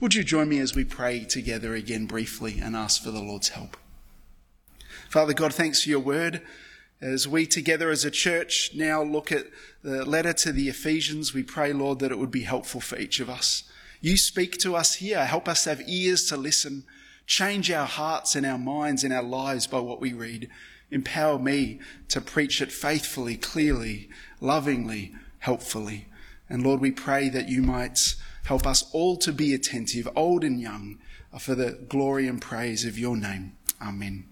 Would you join me as we pray together again briefly and ask for the Lord's help? Father God, thanks for your word. As we together as a church now look at the letter to the Ephesians, we pray, Lord, that it would be helpful for each of us. You speak to us here. Help us have ears to listen. Change our hearts and our minds and our lives by what we read. Empower me to preach it faithfully, clearly, lovingly, helpfully. And Lord, we pray that you might Help us all to be attentive, old and young, for the glory and praise of your name. Amen.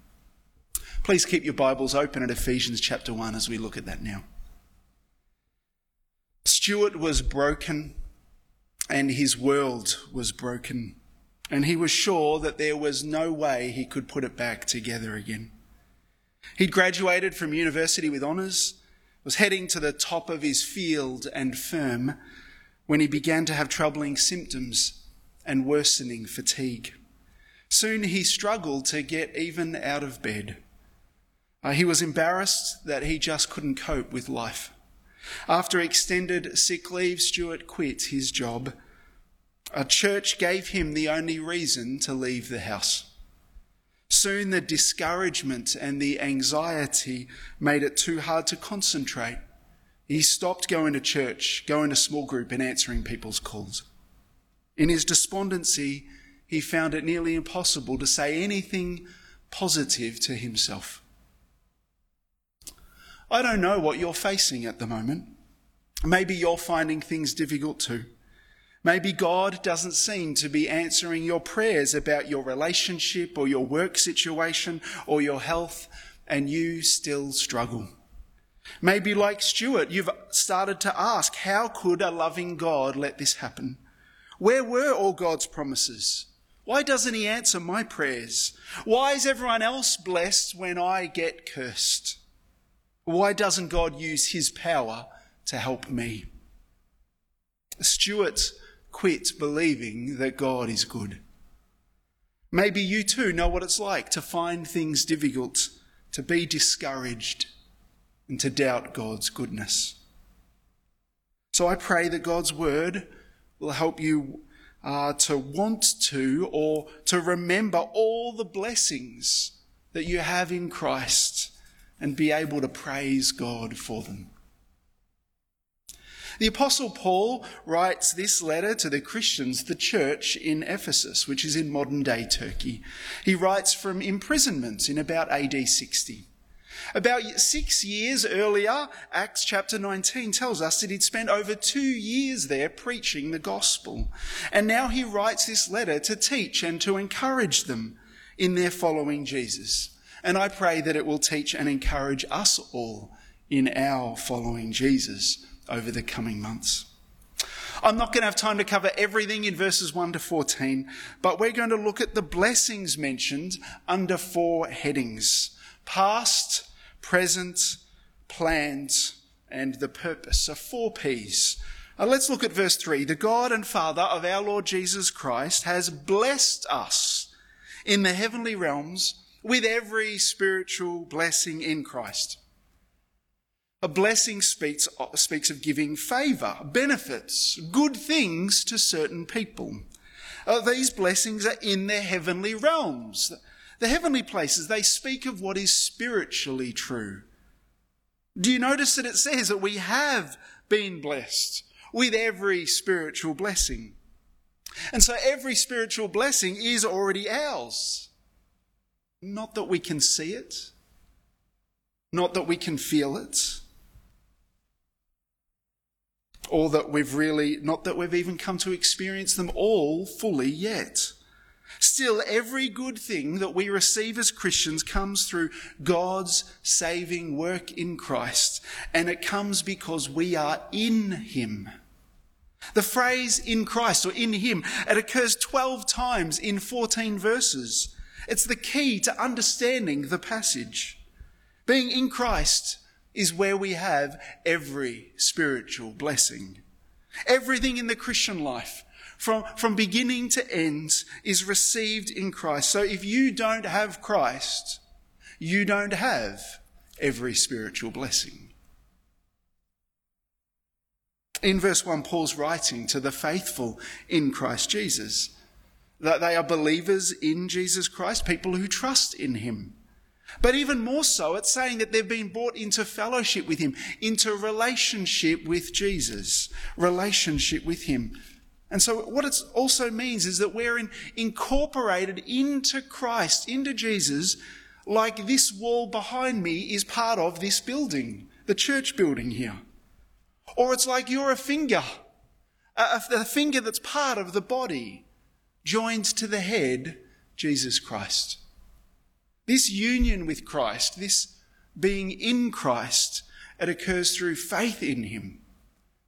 Please keep your Bibles open at Ephesians chapter 1 as we look at that now. Stuart was broken and his world was broken, and he was sure that there was no way he could put it back together again. He'd graduated from university with honours, was heading to the top of his field and firm, when he began to have troubling symptoms and worsening fatigue. Soon he struggled to get even out of bed. Uh, he was embarrassed that he just couldn't cope with life. After extended sick leave, Stuart quit his job. A church gave him the only reason to leave the house. Soon the discouragement and the anxiety made it too hard to concentrate. He stopped going to church, going to small group, and answering people's calls. In his despondency, he found it nearly impossible to say anything positive to himself. I don't know what you're facing at the moment. Maybe you're finding things difficult too. Maybe God doesn't seem to be answering your prayers about your relationship or your work situation or your health, and you still struggle. Maybe, like Stuart, you've started to ask, how could a loving God let this happen? Where were all God's promises? Why doesn't He answer my prayers? Why is everyone else blessed when I get cursed? Why doesn't God use His power to help me? Stuart quit believing that God is good. Maybe you too know what it's like to find things difficult, to be discouraged, and to doubt God's goodness. So I pray that God's word will help you uh, to want to or to remember all the blessings that you have in Christ and be able to praise God for them. The Apostle Paul writes this letter to the Christians, the church in Ephesus, which is in modern day Turkey. He writes from imprisonment in about AD 60. About six years earlier, Acts chapter 19 tells us that he'd spent over two years there preaching the gospel. And now he writes this letter to teach and to encourage them in their following Jesus. And I pray that it will teach and encourage us all in our following Jesus over the coming months. I'm not going to have time to cover everything in verses 1 to 14, but we're going to look at the blessings mentioned under four headings past, present, planned, and the purpose. So four P's. Uh, let's look at verse 3. The God and Father of our Lord Jesus Christ has blessed us in the heavenly realms with every spiritual blessing in Christ. A blessing speaks, speaks of giving favour, benefits, good things to certain people. Uh, these blessings are in their heavenly realms. The heavenly places, they speak of what is spiritually true. Do you notice that it says that we have been blessed with every spiritual blessing? And so every spiritual blessing is already ours. Not that we can see it, not that we can feel it, or that we've really, not that we've even come to experience them all fully yet. Still, every good thing that we receive as Christians comes through God's saving work in Christ, and it comes because we are in Him. The phrase in Christ or in Him, it occurs 12 times in 14 verses. It's the key to understanding the passage. Being in Christ is where we have every spiritual blessing. Everything in the Christian life from, from beginning to end is received in Christ. So if you don't have Christ, you don't have every spiritual blessing. In verse 1, Paul's writing to the faithful in Christ Jesus. that they are believers in Jesus Christ, people who trust in him. But even more so, it's saying that they've been brought into fellowship with him, into relationship with Jesus, relationship with him. And so what it also means is that we're in, incorporated into Christ, into Jesus, like this wall behind me is part of this building, the church building here. Or it's like you're a finger, a, a finger that's part of the body, joined to the head, Jesus Christ. This union with Christ, this being in Christ, it occurs through faith in Him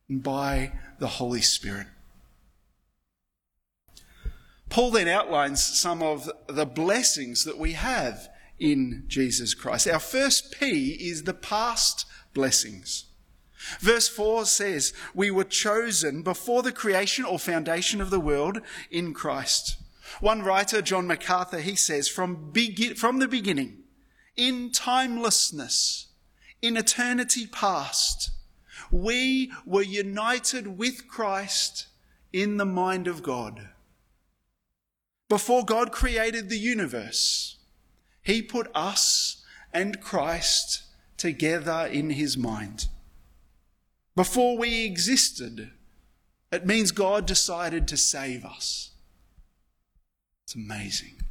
and by the Holy Spirit. Paul then outlines some of the blessings that we have in Jesus Christ. Our first P is the past blessings. Verse 4 says, We were chosen before the creation or foundation of the world in Christ. One writer, John MacArthur, he says, From, be- from the beginning, in timelessness, in eternity past, we were united with Christ in the mind of God. Before God created the universe, He put us and Christ together in His mind. Before we existed, it means God decided to save us. It's amazing.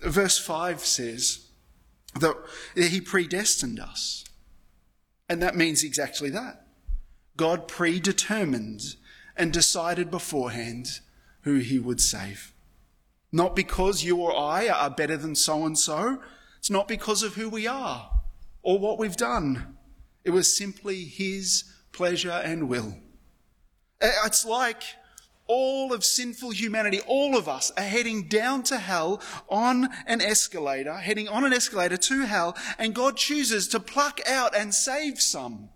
Verse 5 says that He predestined us. And that means exactly that. God predetermined and decided beforehand who he would save. Not because you or I are better than so and so. It's not because of who we are or what we've done. It was simply his pleasure and will. Uh, it's like all of sinful humanity, all of us are heading down to hell on an escalator, heading on an escalator to hell, and God chooses to pluck out and save some.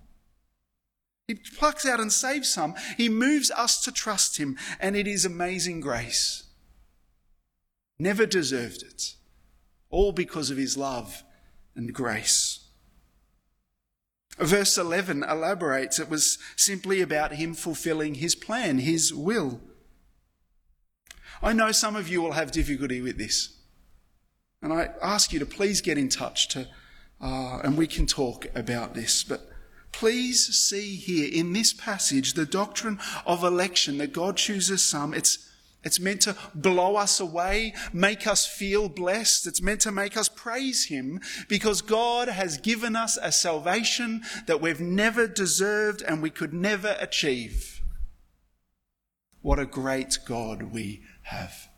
He plucks out and saves some. He moves us to trust him, and it is amazing grace. Never deserved it. All because of his love and grace. Verse 11 elaborates it was simply about him fulfilling his plan, his will. I know some of you will have difficulty with this. And I ask you to please get in touch to, uh, and we can talk about this. But Please see here in this passage the doctrine of election that God chooses some. It's, it's meant to blow us away, make us feel blessed. It's meant to make us praise Him because God has given us a salvation that we've never deserved and we could never achieve. What a great God we have.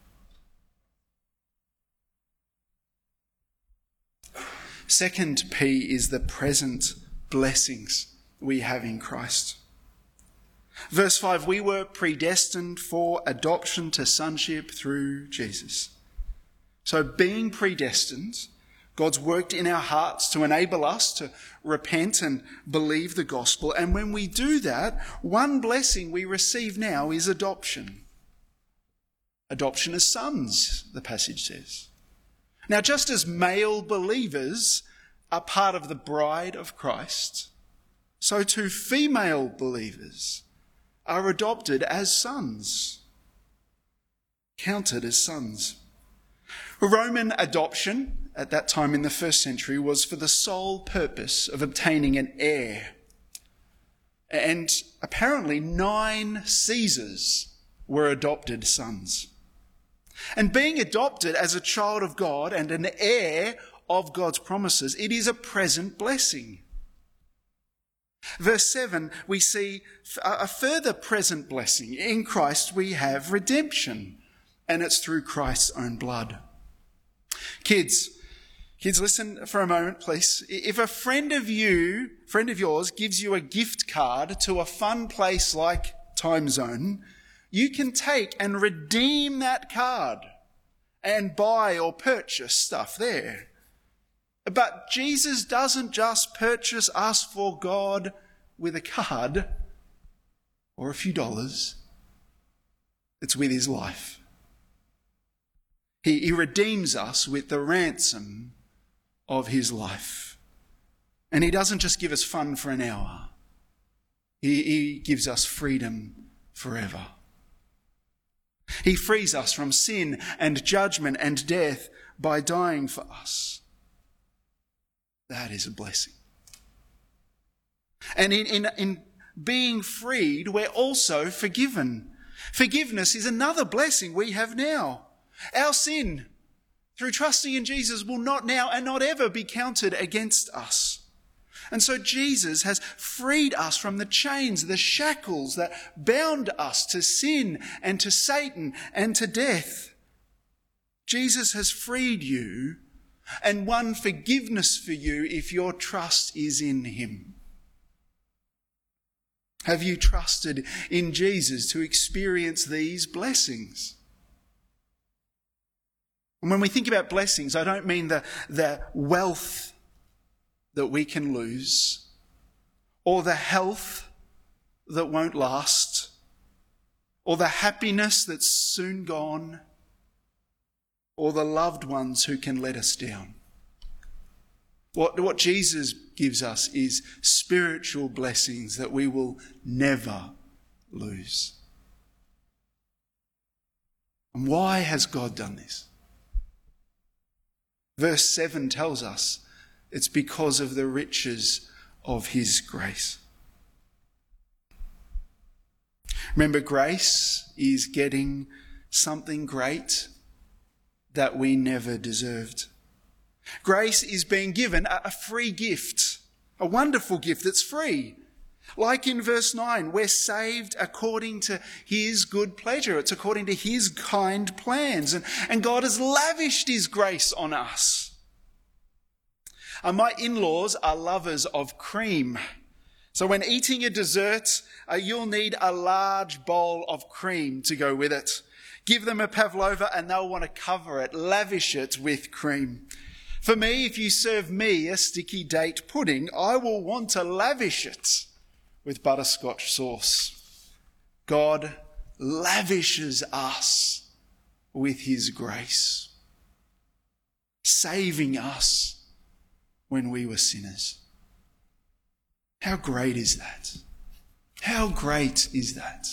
Second P is the present blessings we have in Christ. Verse 5 We were predestined for adoption to sonship through Jesus. So, being predestined, God's worked in our hearts to enable us to repent and believe the gospel. And when we do that, one blessing we receive now is adoption. Adoption as sons, the passage says. Now, just as male believers are part of the bride of Christ, so too female believers are adopted as sons, counted as sons. Roman adoption at that time in the first century was for the sole purpose of obtaining an heir. And apparently, nine Caesars were adopted sons. And being adopted as a child of God and an heir of God's promises, it is a present blessing. Verse 7, we see a further present blessing. In Christ, we have redemption, and it's through Christ's own blood. Kids, kids, listen for a moment, please. If a friend of you, friend of yours, gives you a gift card to a fun place like Time Zone, you can take and redeem that card and buy or purchase stuff there. But Jesus doesn't just purchase us for God with a card or a few dollars, it's with his life. He, he redeems us with the ransom of his life. And he doesn't just give us fun for an hour, he, he gives us freedom forever. He frees us from sin and judgment and death by dying for us. That is a blessing. And in, in, in being freed, we're also forgiven. Forgiveness is another blessing we have now. Our sin, through trusting in Jesus, will not now and not ever be counted against us. And so Jesus has freed us from the chains, the shackles that bound us to sin and to Satan and to death. Jesus has freed you and won forgiveness for you if your trust is in him. Have you trusted in Jesus to experience these blessings? And when we think about blessings, I don't mean the, the wealth that we can lose or the health that won't last or the happiness that's soon gone or the loved ones who can let us down. What, what Jesus gives us is spiritual blessings that we will never lose. And why has God done this? Verse 7 tells us it's because of the riches of His grace. Remember, grace is getting something great that we never deserved. Grace is being given a free gift, a wonderful gift that's free. Like in verse 9, we're saved according to His good pleasure. It's according to His kind plans. And, and God has lavished His grace on us. Uh, my in-laws are lovers of cream. So when eating a dessert, uh, you'll need a large bowl of cream to go with it. Give them a pavlova and they'll want to cover it, lavish it with cream. For me, if you serve me a sticky date pudding, I will want to lavish it with butterscotch sauce. God lavishes us with his grace, saving us when we were sinners. How great is that? How great is that?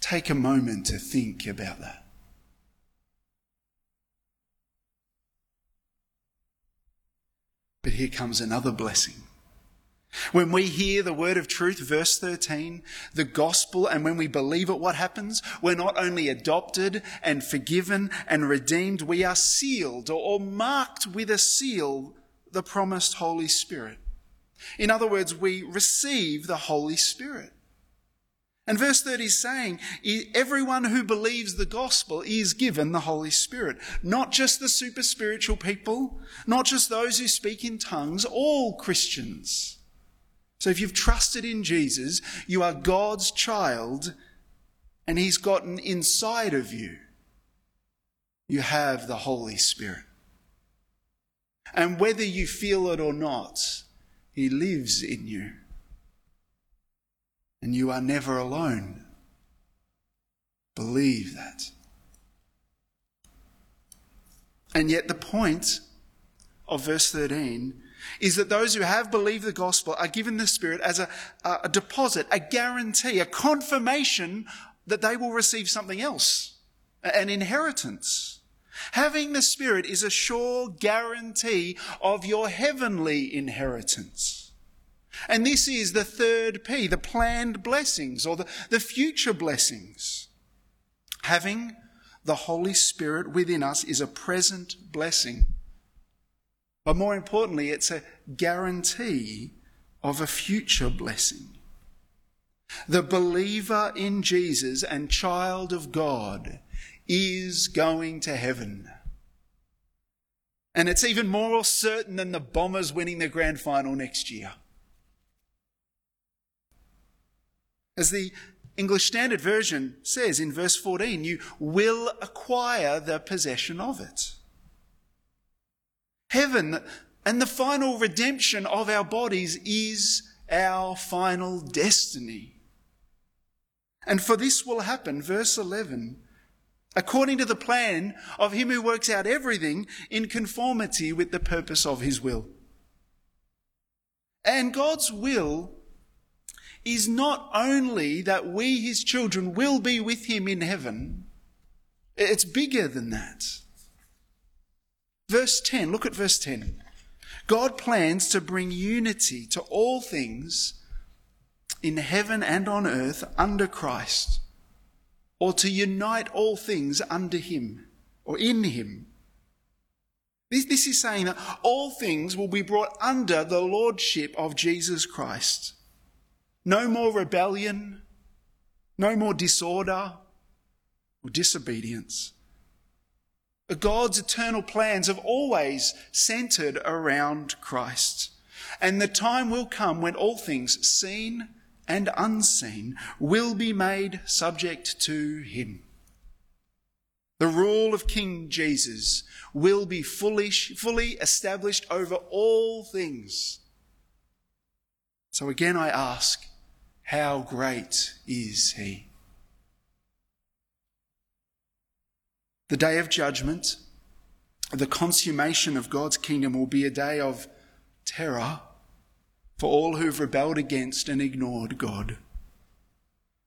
Take a moment to think about that. But here comes another blessing. When we hear the word of truth, verse 13, the gospel, and when we believe it, what happens? We're not only adopted and forgiven and redeemed, we are sealed or marked with a seal, the promised Holy Spirit. In other words, we receive the Holy Spirit. And verse 30 is saying, everyone who believes the gospel is given the Holy Spirit. Not just the super spiritual people, not just those who speak in tongues, all Christians. So if you've trusted in Jesus, you are God's child and he's gotten inside of you. You have the Holy Spirit. And whether you feel it or not, he lives in you and you are never alone. Believe that. And yet, the point of verse 13 is that those who have believed the gospel are given the Spirit as a, a deposit, a guarantee, a confirmation that they will receive something else, an inheritance. Having the Spirit is a sure guarantee of your heavenly inheritance. And this is the third P, the planned blessings or the, the future blessings. Having the Holy Spirit within us is a present blessing. But more importantly, it's a guarantee of a future blessing. The believer in Jesus and child of God is going to heaven. And it's even more certain than the Bombers winning the grand final next year. As the English Standard Version says in verse 14, you will acquire the possession of it. Heaven and the final redemption of our bodies is our final destiny. And for this will happen, verse 11, according to the plan of him who works out everything in conformity with the purpose of his will. And God's will is not only that we, his children, will be with him in heaven, it's bigger than that. Verse 10, look at verse 10. God plans to bring unity to all things in heaven and on earth under Christ, or to unite all things under him or in him. This, this is saying that all things will be brought under the lordship of Jesus Christ. No more rebellion, no more disorder or disobedience. God's eternal plans have always centered around Christ. And the time will come when all things, seen and unseen, will be made subject to Him. The rule of King Jesus will be fully, fully established over all things. So again, I ask, how great is He? The day of judgment, the consummation of God's kingdom will be a day of terror for all who've rebelled against and ignored God.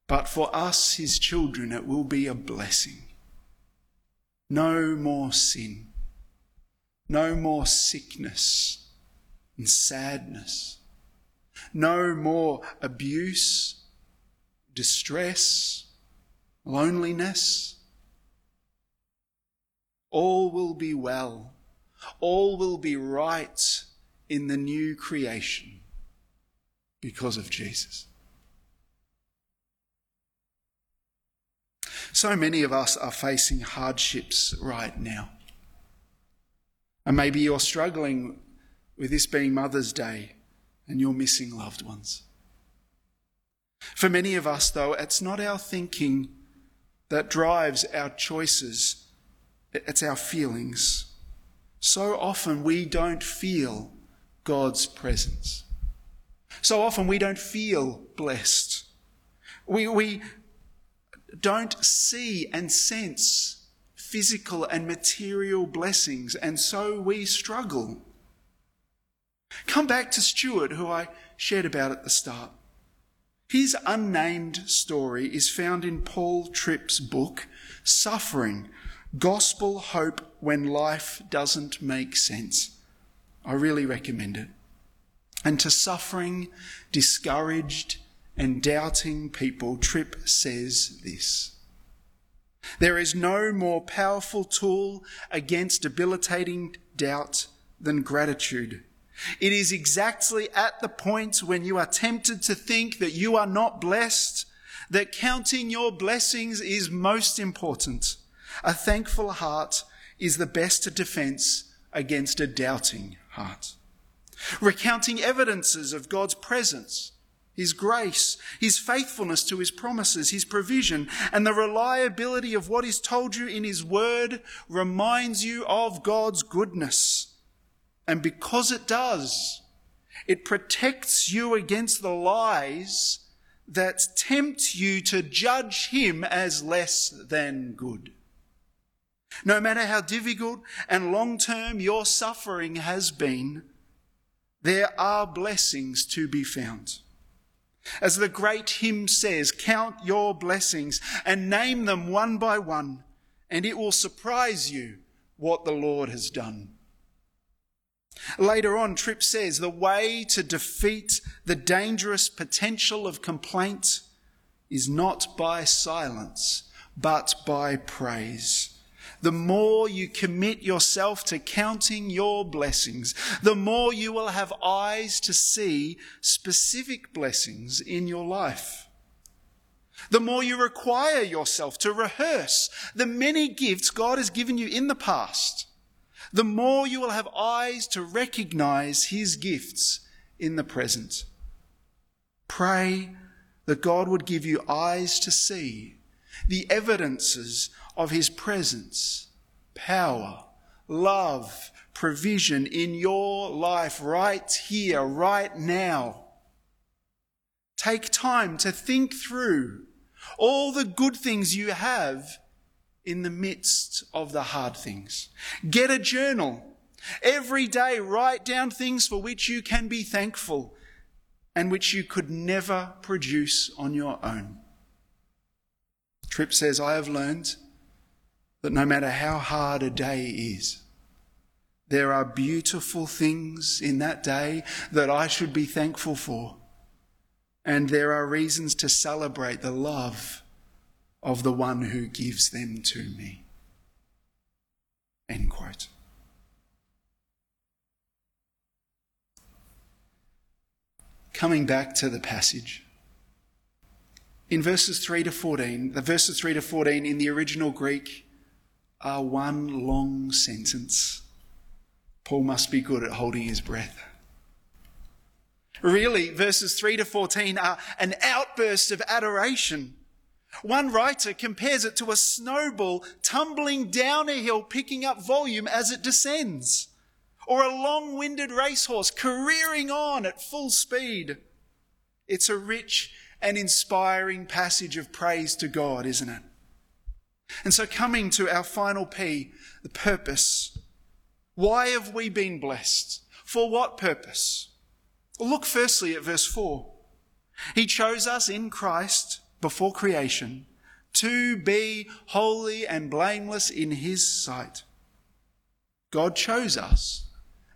But for us, his children, it will be a blessing. No more sin, no more sickness and sadness, no more abuse, distress, loneliness all will be well. All will be right in the new creation because of Jesus. So many of us are facing hardships right now. And maybe you're struggling with this being Mother's Day and you're missing loved ones. For many of us, though, it's not our thinking that drives our choices it's our feelings. So often we don't feel God's presence. So often we don't feel blessed. We, we don't see and sense physical and material blessings, and so we struggle. Come back to Stuart, who I shared about at the start. His unnamed story is found in Paul Tripp's book, Suffering Gospel hope when life doesn't make sense. I really recommend it. And to suffering, discouraged, and doubting people, Tripp says this. There is no more powerful tool against debilitating doubt than gratitude. It is exactly at the point when you are tempted to think that you are not blessed that counting your blessings is most important. A thankful heart is the best defense against a doubting heart. Recounting evidences of God's presence, His grace, His faithfulness to His promises, His provision, and the reliability of what is told you in His Word reminds you of God's goodness. And because it does, it protects you against the lies that tempt you to judge Him as less than good. No matter how difficult and long term your suffering has been, there are blessings to be found. As the great hymn says, count your blessings and name them one by one, and it will surprise you what the Lord has done. Later on, Tripp says the way to defeat the dangerous potential of complaint is not by silence, but by praise the more you commit yourself to counting your blessings, the more you will have eyes to see specific blessings in your life. The more you require yourself to rehearse the many gifts God has given you in the past, the more you will have eyes to recognize His gifts in the present. Pray that God would give you eyes to see the evidences of his presence, power, love, provision in your life right here, right now. Take time to think through all the good things you have in the midst of the hard things. Get a journal. Every day, write down things for which you can be thankful. and which you could never produce on your own. Tripp says, I have learned that no matter how hard a day is, there are beautiful things in that day that I should be thankful for. And there are reasons to celebrate the love of the one who gives them to me. End quote. Coming back to the passage. In verses 3 to 14, the verses 3 to 14 in the original Greek are one long sentence. Paul must be good at holding his breath. Really, verses 3 to 14 are an outburst of adoration. One writer compares it to a snowball tumbling down a hill, picking up volume as it descends, or a long winded racehorse careering on at full speed. It's a rich and inspiring passage of praise to God, isn't it? And so, coming to our final P, the purpose. Why have we been blessed? For what purpose? Look firstly at verse 4. He chose us in Christ before creation to be holy and blameless in His sight. God chose us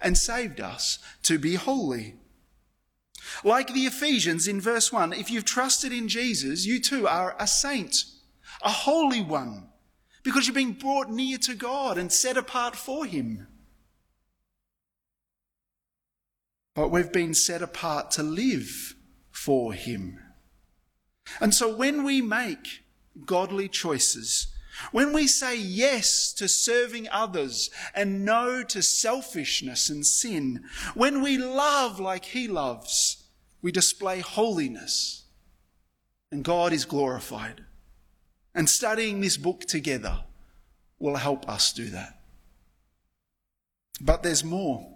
and saved us to be holy. Like the Ephesians in verse 1, if you've trusted in Jesus, you too are a saint a holy one, because you're being brought near to God and set apart for Him. But we've been set apart to live for Him. And so when we make godly choices, when we say yes to serving others and no to selfishness and sin, when we love like He loves, we display holiness and God is glorified. And studying this book together will help us do that. But there's more.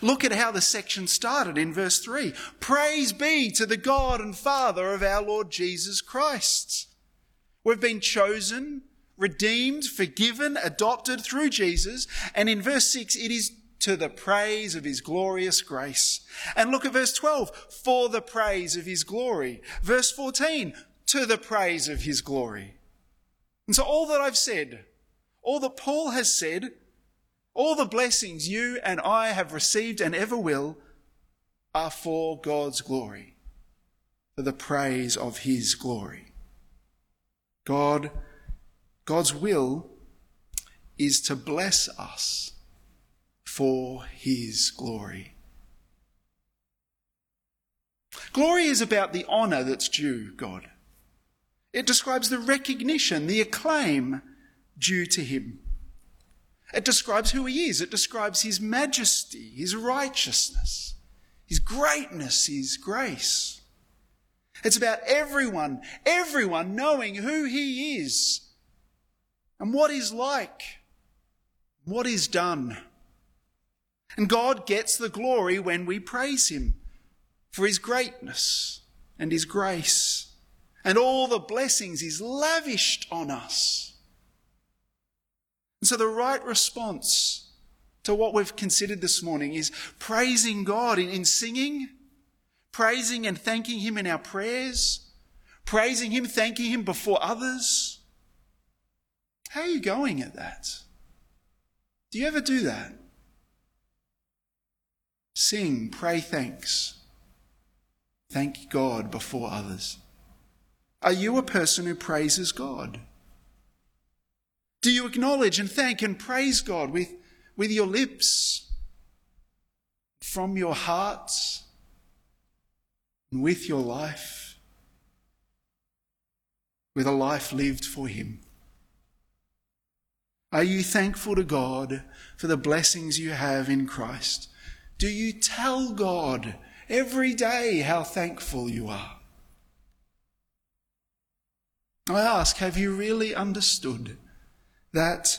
Look at how the section started in verse 3. Praise be to the God and Father of our Lord Jesus Christ. We've been chosen, redeemed, forgiven, adopted through Jesus. And in verse 6, it is to the praise of his glorious grace. And look at verse 12, for the praise of his glory. Verse 14, to the praise of his glory. And so all that I've said, all that Paul has said, all the blessings you and I have received and ever will are for God's glory, for the praise of his glory. God, God's will is to bless us for his glory. Glory is about the honour that's due God. It describes the recognition, the acclaim due to him. It describes who he is. It describes his majesty, his righteousness, his greatness, his grace. It's about everyone, everyone knowing who he is and what he's like, what he's done. And God gets the glory when we praise him for his greatness and his grace and all the blessings He's lavished on us. And so the right response to what we've considered this morning is praising God in, in singing, praising and thanking Him in our prayers, praising Him, thanking Him before others. How are you going at that? Do you ever do that? Sing, pray thanks. Thank God before others. Are you a person who praises God? Do you acknowledge and thank and praise God with, with your lips, from your heart, and with your life, with a life lived for Him? Are you thankful to God for the blessings you have in Christ? Do you tell God every day how thankful you are? I ask, have you really understood that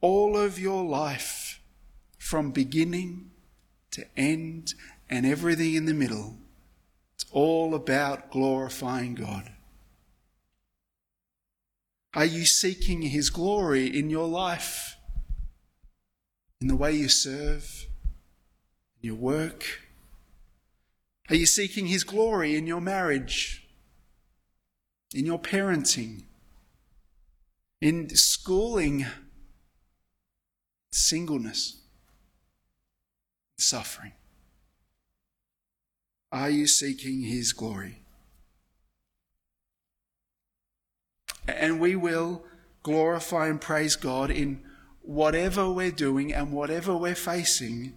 all of your life, from beginning to end and everything in the middle, it's all about glorifying God? Are you seeking His glory in your life? In the way you serve, in your work, Are you seeking His glory in your marriage, in your parenting, in schooling, singleness, suffering? Are you seeking His glory? And we will glorify and praise God in whatever we're doing and whatever we're facing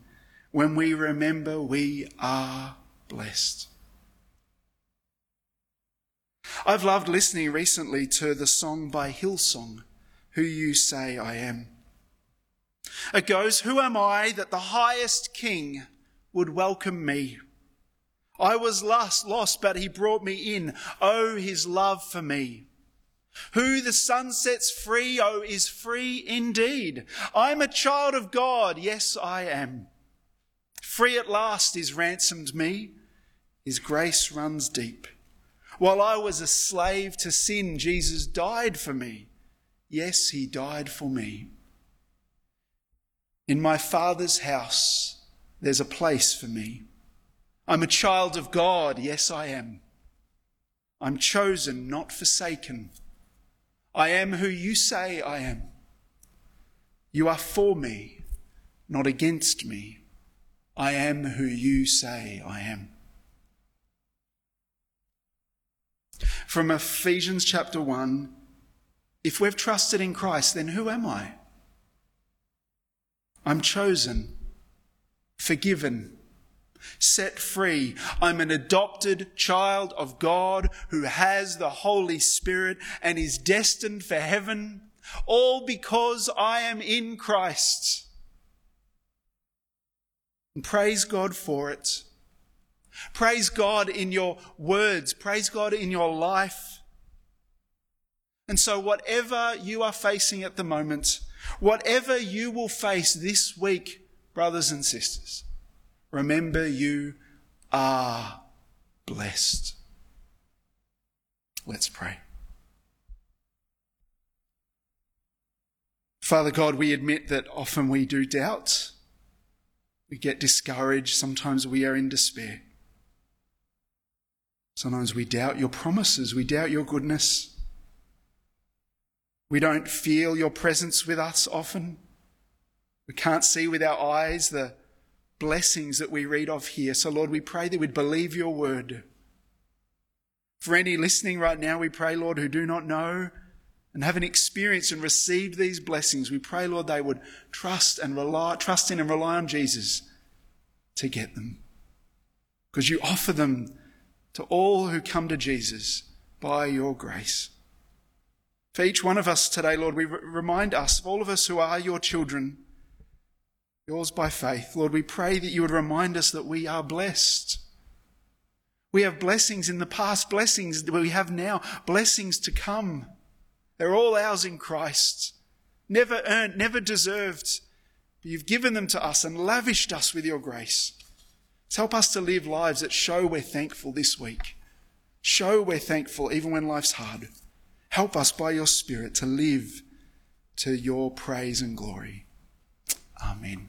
when we remember we are blessed. I've loved listening recently to the song by Hillsong, Who You Say I Am. It goes, Who am I that the highest king would welcome me? I was lost, lost, but he brought me in. Oh, his love for me. Who the Son sets free, oh, is free indeed. I'm a child of God. Yes, I am. Free at last is ransomed me. His grace runs deep. While I was a slave to sin, Jesus died for me. Yes, he died for me. In my Father's house, there's a place for me. I'm a child of God. Yes, I am. I'm chosen, not forsaken. I am who you say I am. You are for me, not against me. I am who you say I am. From Ephesians chapter 1 if we've trusted in Christ, then who am I? I'm chosen, forgiven, set free. I'm an adopted child of God who has the Holy Spirit and is destined for heaven, all because I am in Christ. And praise God for it. Praise God in your words. Praise God in your life. And so, whatever you are facing at the moment, whatever you will face this week, brothers and sisters, Remember, you are blessed. Let's pray. Father God, we admit that often we do doubt. We get discouraged. Sometimes we are in despair. Sometimes we doubt your promises. We doubt your goodness. We don't feel your presence with us often. We can't see with our eyes the blessings that we read of here. So, Lord, we pray that we'd believe your word. For any listening right now, we pray, Lord, who do not know and haven't experienced and received these blessings, we pray, Lord, they would trust and rely, trust in and rely on Jesus to get them. Because you offer them to all who come to Jesus by your grace. For each one of us today, Lord, we remind us, of all of us who are your children, yours by faith. Lord, we pray that you would remind us that we are blessed. We have blessings in the past, blessings that we have now, blessings to come. They're all ours in Christ. Never earned, never deserved. But you've given them to us and lavished us with your grace. Help us to live lives that show we're thankful this week. Show we're thankful even when life's hard. Help us by your Spirit to live to your praise and glory. Amen.